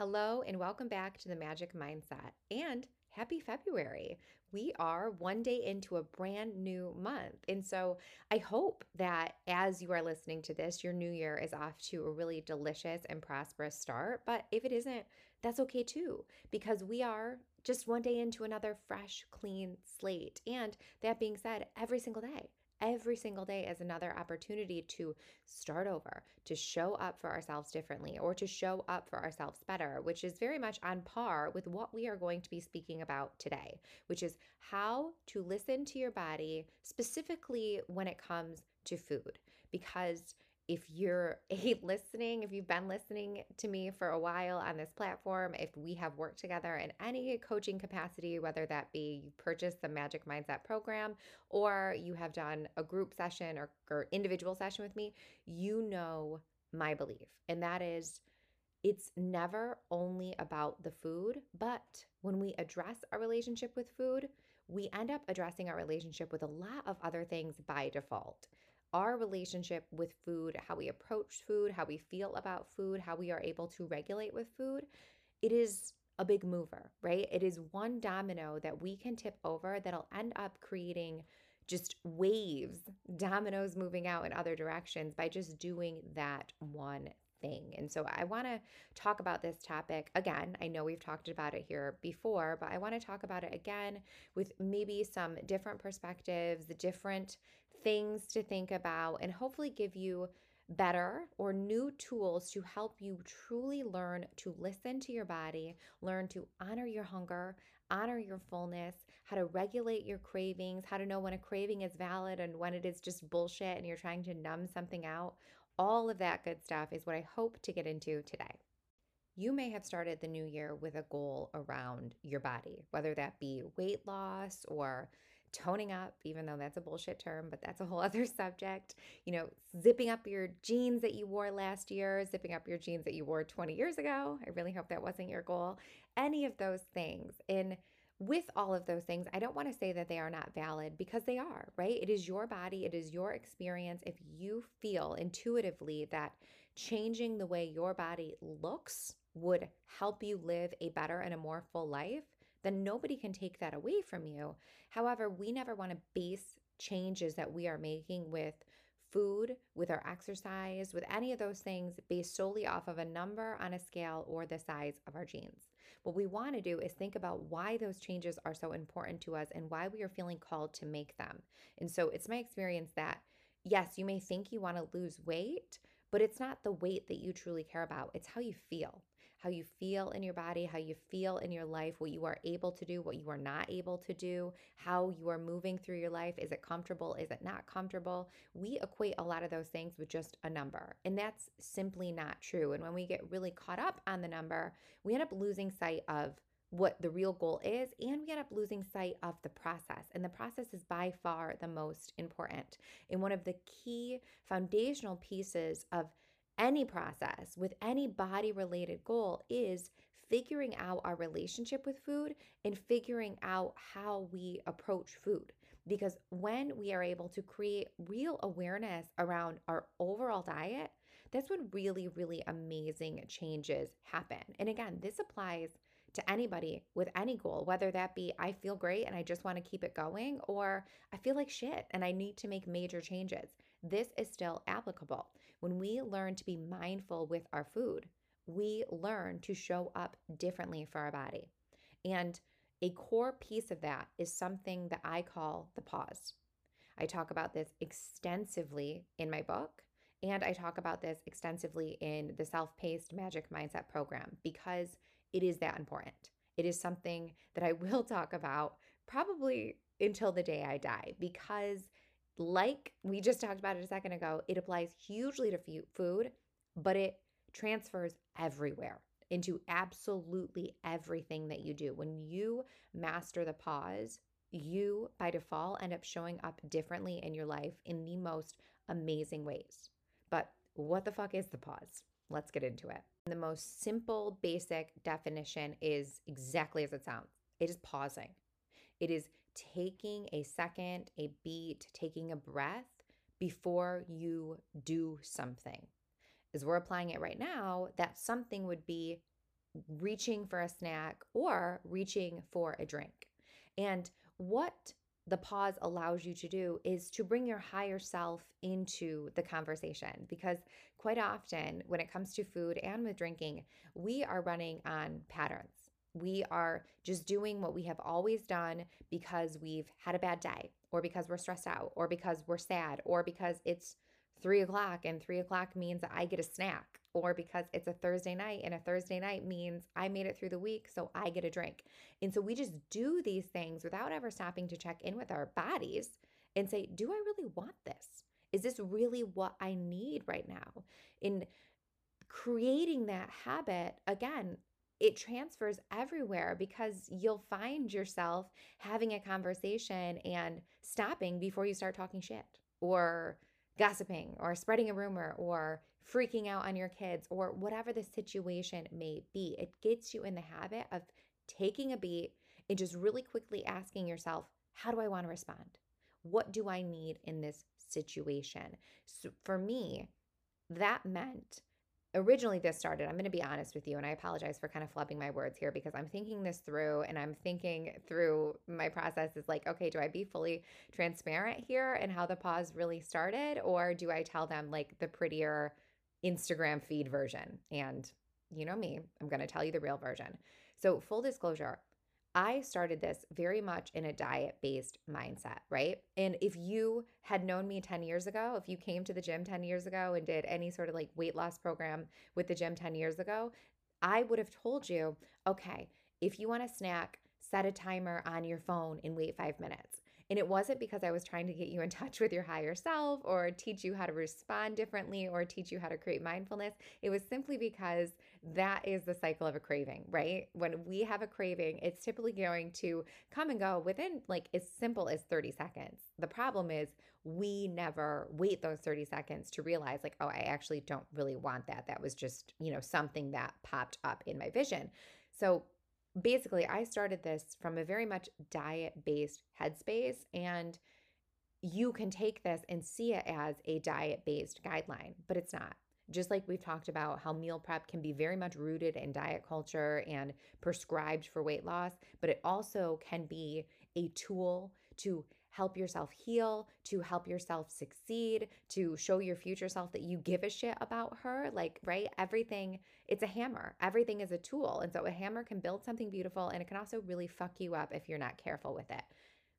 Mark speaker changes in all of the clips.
Speaker 1: Hello, and welcome back to the Magic Mindset. And happy February. We are one day into a brand new month. And so I hope that as you are listening to this, your new year is off to a really delicious and prosperous start. But if it isn't, that's okay too, because we are just one day into another fresh, clean slate. And that being said, every single day, every single day is another opportunity to start over, to show up for ourselves differently, or to show up for ourselves better, which is very much on par with what we are going to be speaking about today, which is how to listen to your body, specifically when it comes to food. Because if you're a listening, if you've been listening to me for a while on this platform, if we have worked together in any coaching capacity, whether that be you purchased the Magic Mindset program or you have done a group session or, or individual session with me, you know my belief. And that is it's never only about the food, but when we address our relationship with food, we end up addressing our relationship with a lot of other things by default our relationship with food, how we approach food, how we feel about food, how we are able to regulate with food, it is a big mover, right? It is one domino that we can tip over that'll end up creating just waves, dominoes moving out in other directions by just doing that one thing. And so I want to talk about this topic again. I know we've talked about it here before, but I want to talk about it again with maybe some different perspectives, different things to think about, and hopefully give you better or new tools to help you truly learn to listen to your body, learn to honor your hunger, honor your fullness, how to regulate your cravings, how to know when a craving is valid and when it is just bullshit and you're trying to numb something out. All of that good stuff is what I hope to get into today. You may have started the new year with a goal around your body, whether that be weight loss or toning up, even though that's a bullshit term, but that's a whole other subject. You know, zipping up your jeans that you wore last year, zipping up your jeans that you wore 20 years ago. I really hope that wasn't your goal. Any of those things. And with all of those things, I don't want to say that they are not valid because they are, right? It is your body, it is your experience. If you feel intuitively that changing the way your body looks would help you live a better and a more full life, then nobody can take that away from you. However, we never want to base changes that we are making with food, with our exercise, with any of those things based solely off of a number on a scale or the size of our jeans. What we want to do is think about why those changes are so important to us and why we are feeling called to make them. And so it's my experience that yes, you may think you want to lose weight, but it's not the weight that you truly care about. It's how you feel how you feel in your body, how you feel in your life, what you are able to do, what you are not able to do, how you are moving through your life. Is it comfortable? Is it not comfortable? We equate a lot of those things with just a number, and that's simply not true. And when we get really caught up on the number, we end up losing sight of what the real goal is, and we end up losing sight of the process. And the process is by far the most important. And one of the key foundational pieces of any process with any body related goal is figuring out our relationship with food and figuring out how we approach food. Because when we are able to create real awareness around our overall diet, that's when really, really amazing changes happen. And again, this applies to anybody with any goal, whether that be I feel great and I just want to keep it going, or I feel like shit and I need to make major changes. This is still applicable. When we learn to be mindful with our food, we learn to show up differently for our body. And a core piece of that is something that I call the pause. I talk about this extensively in my book, and I talk about this extensively in the self paced magic mindset program because it is that important. It is something that I will talk about probably until the day I die because like we just talked about it a second ago, it applies hugely to food, but it transfers everywhere into absolutely everything that you do. When you master the pause, you by default end up showing up differently in your life in the most amazing ways. But what the fuck is the pause? Let's get into it. The most simple, basic definition is exactly as it sounds it is pausing. It is taking a second, a beat, taking a breath before you do something. As we're applying it right now, that something would be reaching for a snack or reaching for a drink. And what the pause allows you to do is to bring your higher self into the conversation because quite often when it comes to food and with drinking, we are running on patterns. We are just doing what we have always done because we've had a bad day, or because we're stressed out, or because we're sad, or because it's three o'clock and three o'clock means I get a snack, or because it's a Thursday night and a Thursday night means I made it through the week, so I get a drink. And so we just do these things without ever stopping to check in with our bodies and say, Do I really want this? Is this really what I need right now? In creating that habit, again, it transfers everywhere because you'll find yourself having a conversation and stopping before you start talking shit or gossiping or spreading a rumor or freaking out on your kids or whatever the situation may be. It gets you in the habit of taking a beat and just really quickly asking yourself, how do I want to respond? What do I need in this situation? So for me, that meant originally this started i'm going to be honest with you and i apologize for kind of flubbing my words here because i'm thinking this through and i'm thinking through my process is like okay do i be fully transparent here and how the pause really started or do i tell them like the prettier instagram feed version? And you know me i'm going to tell you the real version. So full disclosure I started this very much in a diet based mindset, right? And if you had known me 10 years ago, if you came to the gym 10 years ago and did any sort of like weight loss program with the gym 10 years ago, I would have told you, okay, if you want a snack, set a timer on your phone and wait five minutes. And it wasn't because I was trying to get you in touch with your higher self or teach you how to respond differently or teach you how to create mindfulness. It was simply because that is the cycle of a craving, right? When we have a craving, it's typically going to come and go within like as simple as 30 seconds. The problem is we never wait those 30 seconds to realize like, oh, I actually don't really want that. That was just, you know, something that popped up in my vision. So basically, I started this from a very much diet based headspace. And you can take this and see it as a diet based guideline, but it's not. Just like we've talked about how meal prep can be very much rooted in diet culture and prescribed for weight loss, but it also can be a tool to help yourself heal, to help yourself succeed, to show your future self that you give a shit about her. Like, right? Everything, it's a hammer. Everything is a tool. And so a hammer can build something beautiful and it can also really fuck you up if you're not careful with it.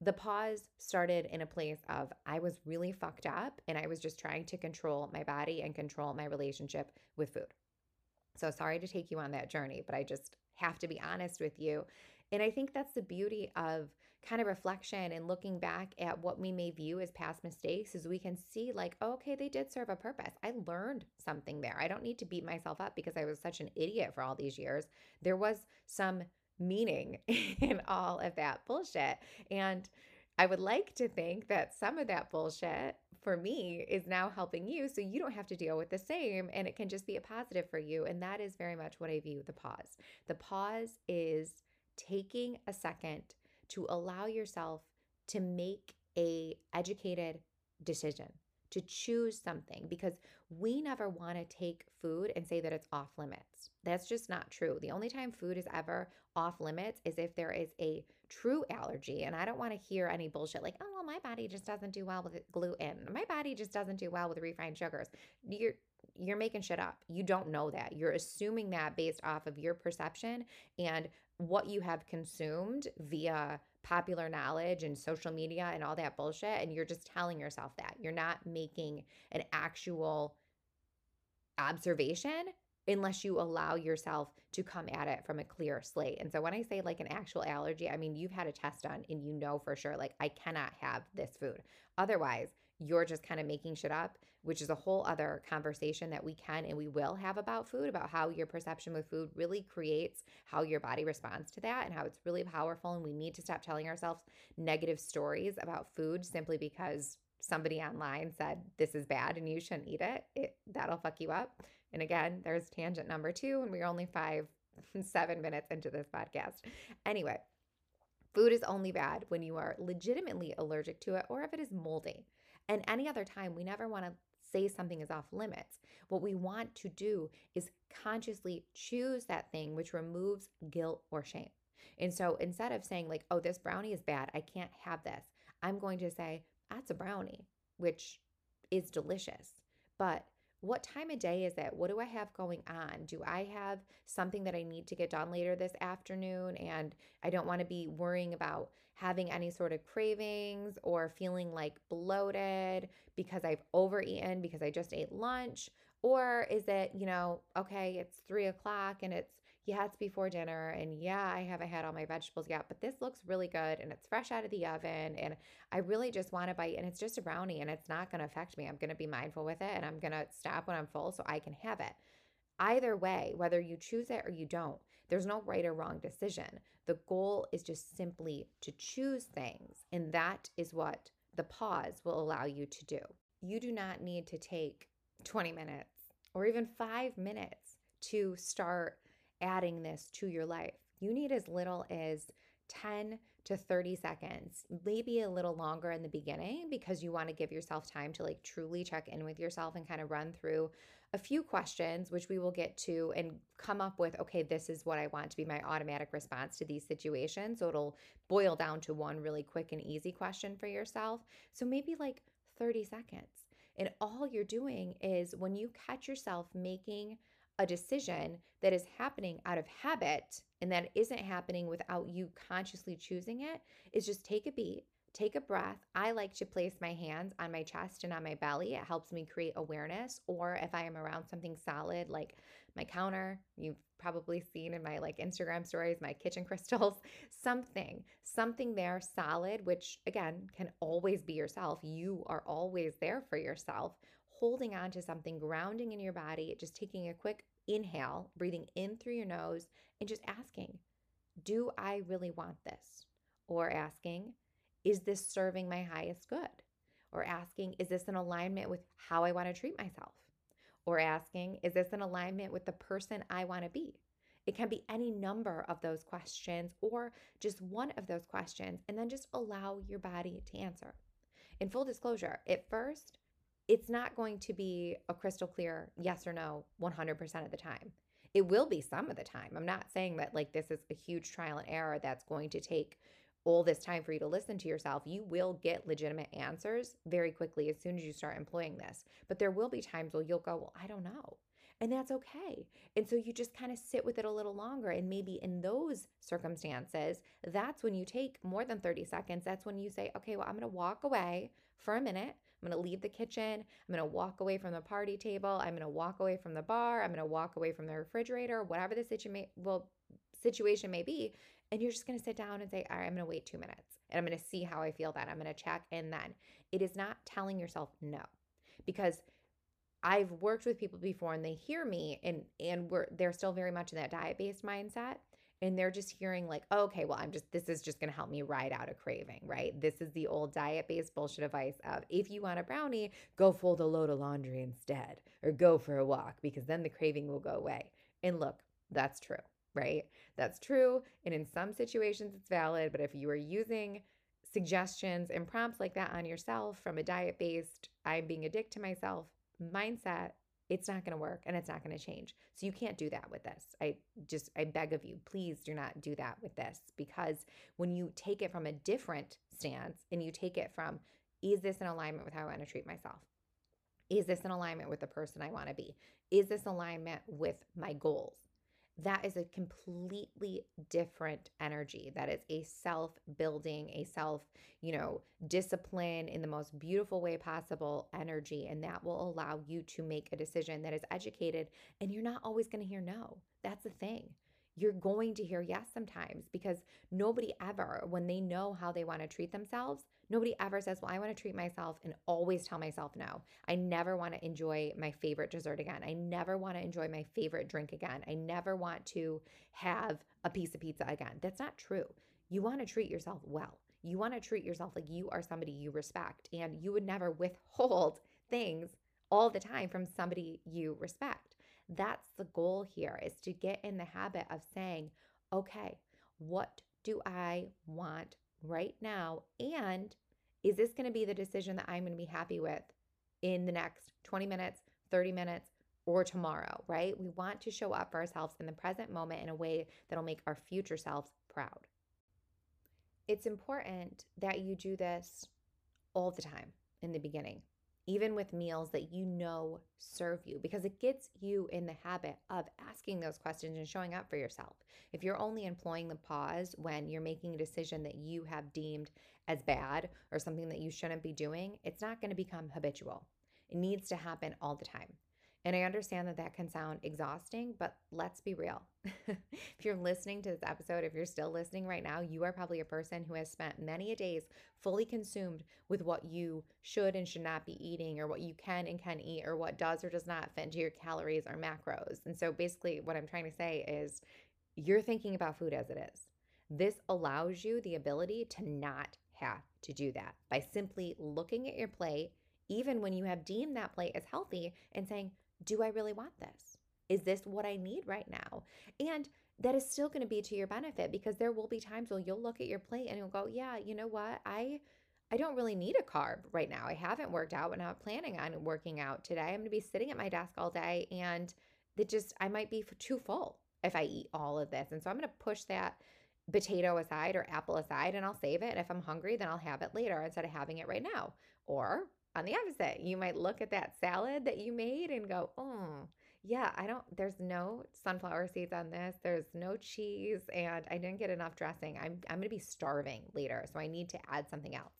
Speaker 1: The pause started in a place of I was really fucked up and I was just trying to control my body and control my relationship with food. So sorry to take you on that journey, but I just have to be honest with you. And I think that's the beauty of kind of reflection and looking back at what we may view as past mistakes is we can see like oh, okay they did serve a purpose i learned something there i don't need to beat myself up because i was such an idiot for all these years there was some meaning in all of that bullshit and I would like to think that some of that bullshit for me is now helping you so you don't have to deal with the same and it can just be a positive for you. And that is very much what I view the pause. The pause is taking a second to allow yourself to make a educated decision to choose something because we never want to take food and say that it's off limits. That's just not true. The only time food is ever off limits is if there is a true allergy. And I don't want to hear any bullshit like, oh, well, my body just doesn't do well with gluten. My body just doesn't do well with refined sugars. You're you're making shit up. You don't know that. You're assuming that based off of your perception and what you have consumed via popular knowledge and social media and all that bullshit. And you're just telling yourself that. You're not making an actual observation unless you allow yourself to come at it from a clear slate. And so when I say like an actual allergy, I mean you've had a test done and you know for sure like I cannot have this food. Otherwise, you're just kind of making shit up, which is a whole other conversation that we can and we will have about food, about how your perception with food really creates how your body responds to that and how it's really powerful. And we need to stop telling ourselves negative stories about food simply because somebody online said this is bad and you shouldn't eat it. it that'll fuck you up. And again, there's tangent number two, and we're only five, seven minutes into this podcast. Anyway, food is only bad when you are legitimately allergic to it or if it is moldy. And any other time, we never want to say something is off limits. What we want to do is consciously choose that thing which removes guilt or shame. And so instead of saying, like, oh, this brownie is bad, I can't have this, I'm going to say, that's a brownie, which is delicious. But what time of day is it? What do I have going on? Do I have something that I need to get done later this afternoon? And I don't want to be worrying about having any sort of cravings or feeling like bloated because I've overeaten because I just ate lunch? Or is it, you know, okay, it's three o'clock and it's yeah, it's before dinner, and yeah, I haven't had all my vegetables yet, but this looks really good and it's fresh out of the oven. And I really just want to bite, and it's just a brownie and it's not going to affect me. I'm going to be mindful with it and I'm going to stop when I'm full so I can have it. Either way, whether you choose it or you don't, there's no right or wrong decision. The goal is just simply to choose things, and that is what the pause will allow you to do. You do not need to take 20 minutes or even five minutes to start adding this to your life. You need as little as 10 to 30 seconds, maybe a little longer in the beginning because you want to give yourself time to like truly check in with yourself and kind of run through a few questions, which we will get to and come up with okay, this is what I want to be my automatic response to these situations. So it'll boil down to one really quick and easy question for yourself. So maybe like 30 seconds. And all you're doing is when you catch yourself making a decision that is happening out of habit and that isn't happening without you consciously choosing it is just take a beat, take a breath. I like to place my hands on my chest and on my belly. It helps me create awareness. Or if I am around something solid like my counter, you've probably seen in my like Instagram stories, my kitchen crystals, something, something there solid, which again can always be yourself. You are always there for yourself holding on to something, grounding in your body, just taking a quick inhale, breathing in through your nose, and just asking, Do I really want this? Or asking, Is this serving my highest good? Or asking, Is this in alignment with how I want to treat myself? Or asking, Is this in alignment with the person I want to be? It can be any number of those questions or just one of those questions, and then just allow your body to answer. In full disclosure, at first, it's not going to be a crystal clear yes or no 100% of the time. It will be some of the time. I'm not saying that like this is a huge trial and error that's going to take all this time for you to listen to yourself. You will get legitimate answers very quickly as soon as you start employing this. But there will be times where you'll go, Well, I don't know. And that's okay. And so you just kind of sit with it a little longer. And maybe in those circumstances, that's when you take more than 30 seconds. That's when you say, Okay, well, I'm going to walk away for a minute. I'm going to leave the kitchen. I'm going to walk away from the party table. I'm going to walk away from the bar. I'm going to walk away from the refrigerator, whatever the situ- may, well, situation may be. And you're just going to sit down and say, All right, I'm going to wait two minutes and I'm going to see how I feel that. I'm going to check in then. It is not telling yourself no because I've worked with people before and they hear me and and we're they're still very much in that diet based mindset and they're just hearing like oh, okay well i'm just this is just going to help me ride out a craving right? This is the old diet based bullshit advice of if you want a brownie go fold a load of laundry instead or go for a walk because then the craving will go away. And look that's true right? That's true and in some situations it's valid but if you are using suggestions and prompts like that on yourself from a diet based i'm being a dick to myself mindset it's not going to work and it's not going to change. So you can't do that with this. I just, I beg of you, please do not do that with this because when you take it from a different stance and you take it from, is this in alignment with how I want to treat myself? Is this in alignment with the person I want to be? Is this alignment with my goals? That is a completely different energy. That is a self building, a self, you know, discipline in the most beautiful way possible energy. And that will allow you to make a decision that is educated. And you're not always going to hear no. That's the thing you're going to hear yes sometimes because nobody ever, when they know how they want to treat themselves, nobody ever says, Well, I want to treat myself and always tell myself no. I never want to enjoy my favorite dessert again. I never want to enjoy my favorite drink again. I never want to have a piece of pizza again. That's not true. You want to treat yourself well. You want to treat yourself like you are somebody you respect, and you would never withhold things all the time from somebody you respect. That's the goal here is to get in the habit of saying, okay, what do I want right now? And is this going to be the decision that I'm going to be happy with in the next 20 minutes, 30 minutes, or tomorrow, right? We want to show up for ourselves in the present moment in a way that'll make our future selves proud. It's important that you do this all the time in the beginning, even with meals that you know serve you, because it gets you in the habit of asking those questions and showing up for yourself. If you're only employing the pause when you're making a decision that you have deemed as bad or something that you shouldn't be doing, it's not going to become habitual. It needs to happen all the time. And I understand that that can sound exhausting, but let's be real. if you're listening to this episode, if you're still listening right now, you are probably a person who has spent many a days fully consumed with what you should and should not be eating, or what you can and can eat, or what does or does not fit into your calories or macros. And so basically, what I'm trying to say is you're thinking about food as it is. This allows you the ability to not have to do that by simply looking at your plate, even when you have deemed that plate as healthy, and saying, do I really want this? Is this what I need right now? And that is still going to be to your benefit because there will be times when you'll look at your plate and you'll go, "Yeah, you know what? I I don't really need a carb right now. I haven't worked out and I'm not planning on working out today. I'm going to be sitting at my desk all day and it just I might be too full if I eat all of this. And so I'm going to push that potato aside or apple aside and I'll save it. And if I'm hungry, then I'll have it later instead of having it right now. Or on the opposite, you might look at that salad that you made and go, oh, yeah, I don't, there's no sunflower seeds on this. There's no cheese, and I didn't get enough dressing. I'm, I'm going to be starving later. So I need to add something else.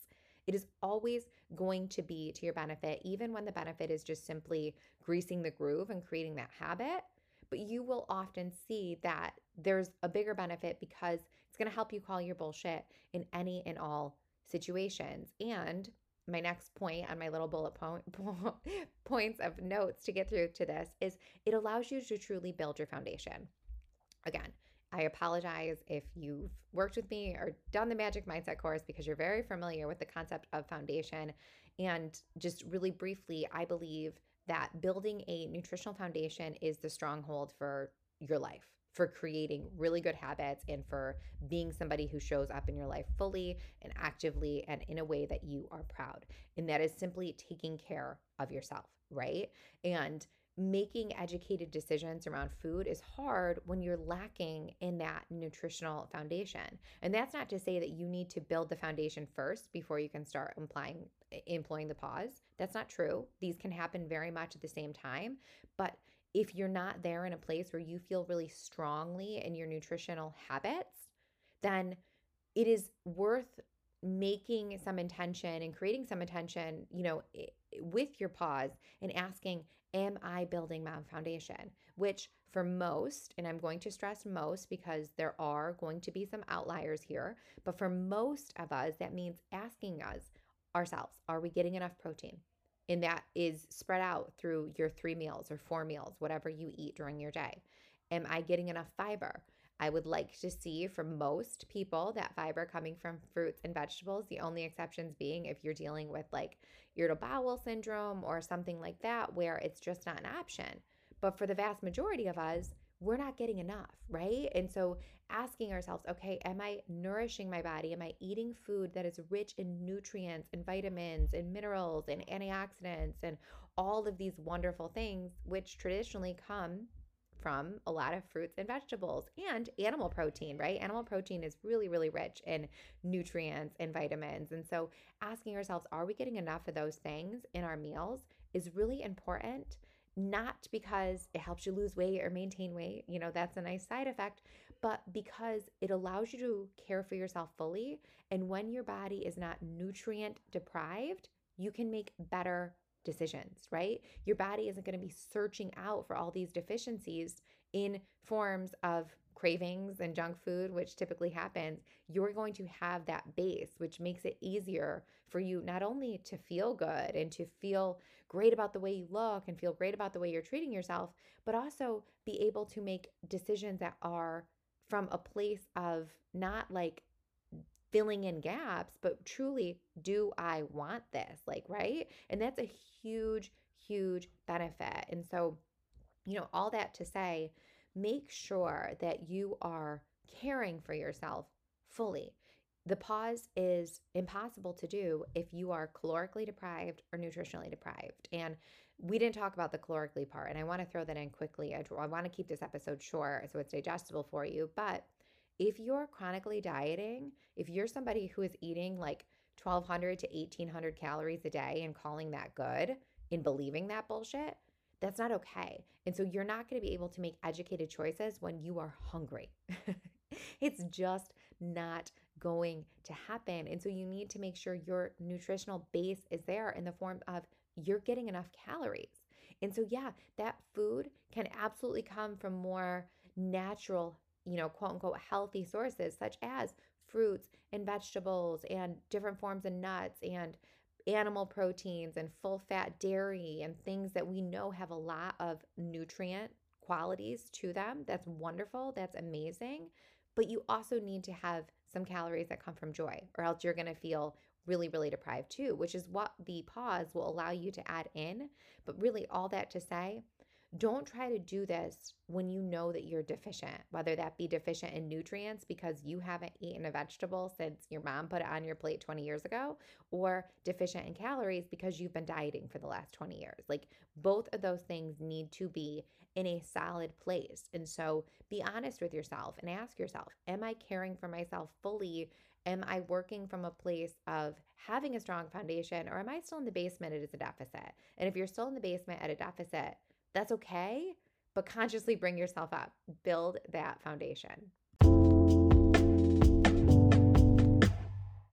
Speaker 1: It is always going to be to your benefit, even when the benefit is just simply greasing the groove and creating that habit. But you will often see that there's a bigger benefit because it's going to help you call your bullshit in any and all situations. And my next point on my little bullet point points of notes to get through to this is it allows you to truly build your foundation. Again, I apologize if you've worked with me or done the Magic Mindset course because you're very familiar with the concept of foundation. And just really briefly, I believe that building a nutritional foundation is the stronghold for your life for creating really good habits and for being somebody who shows up in your life fully and actively and in a way that you are proud. And that is simply taking care of yourself, right? And making educated decisions around food is hard when you're lacking in that nutritional foundation. And that's not to say that you need to build the foundation first before you can start implying employing the pause. That's not true. These can happen very much at the same time, but if you're not there in a place where you feel really strongly in your nutritional habits, then it is worth making some intention and creating some intention, you know, with your pause and asking, Am I building my foundation? Which for most, and I'm going to stress most because there are going to be some outliers here, but for most of us, that means asking us ourselves, Are we getting enough protein? And that is spread out through your three meals or four meals, whatever you eat during your day. Am I getting enough fiber? I would like to see from most people that fiber coming from fruits and vegetables, the only exceptions being if you're dealing with like irritable bowel syndrome or something like that, where it's just not an option. But for the vast majority of us, we're not getting enough, right? And so asking ourselves, okay, am I nourishing my body? Am I eating food that is rich in nutrients and vitamins and minerals and antioxidants and all of these wonderful things, which traditionally come from a lot of fruits and vegetables and animal protein, right? Animal protein is really, really rich in nutrients and vitamins. And so asking ourselves, are we getting enough of those things in our meals is really important not because it helps you lose weight or maintain weight, you know, that's a nice side effect, but because it allows you to care for yourself fully. And when your body is not nutrient deprived, you can make better decisions, right? Your body isn't going to be searching out for all these deficiencies in forms of cravings and junk food, which typically happens, you're going to have that base, which makes it easier for you not only to feel good and to feel great about the way you look and feel great about the way you're treating yourself, but also be able to make decisions that are from a place of not like filling in gaps, but truly, do I want this? Like, right? And that's a huge, huge benefit. And so, you know, all that to say, make sure that you are caring for yourself fully. The pause is impossible to do if you are calorically deprived or nutritionally deprived. And we didn't talk about the calorically part, and I want to throw that in quickly. I, want to keep this episode short so it's digestible for you. But if you're chronically dieting, if you're somebody who is eating like 1200 to 1800 calories a day and calling that good and believing that bullshit, that's not okay. And so you're not going to be able to make educated choices when you are hungry. it's just not going to happen. And so you need to make sure your nutritional base is there in the form of you're getting enough calories. And so, yeah, that food can absolutely come from more natural, you know, quote unquote, healthy sources, such as fruits and vegetables and different forms of nuts and animal proteins and full fat dairy and things that we know have a lot of nutrient qualities to them. That's wonderful. That's amazing. But you also need to have some calories that come from joy, or else you're going to feel really, really deprived too, which is what the pause will allow you to add in. But really, all that to say, don't try to do this when you know that you're deficient, whether that be deficient in nutrients because you haven't eaten a vegetable since your mom put it on your plate 20 years ago, or deficient in calories because you've been dieting for the last 20 years. Like both of those things need to be in a solid place. And so be honest with yourself and ask yourself Am I caring for myself fully? Am I working from a place of having a strong foundation, or am I still in the basement? Is a deficit. And if you're still in the basement at a deficit, that's okay, but consciously bring yourself up, build that foundation.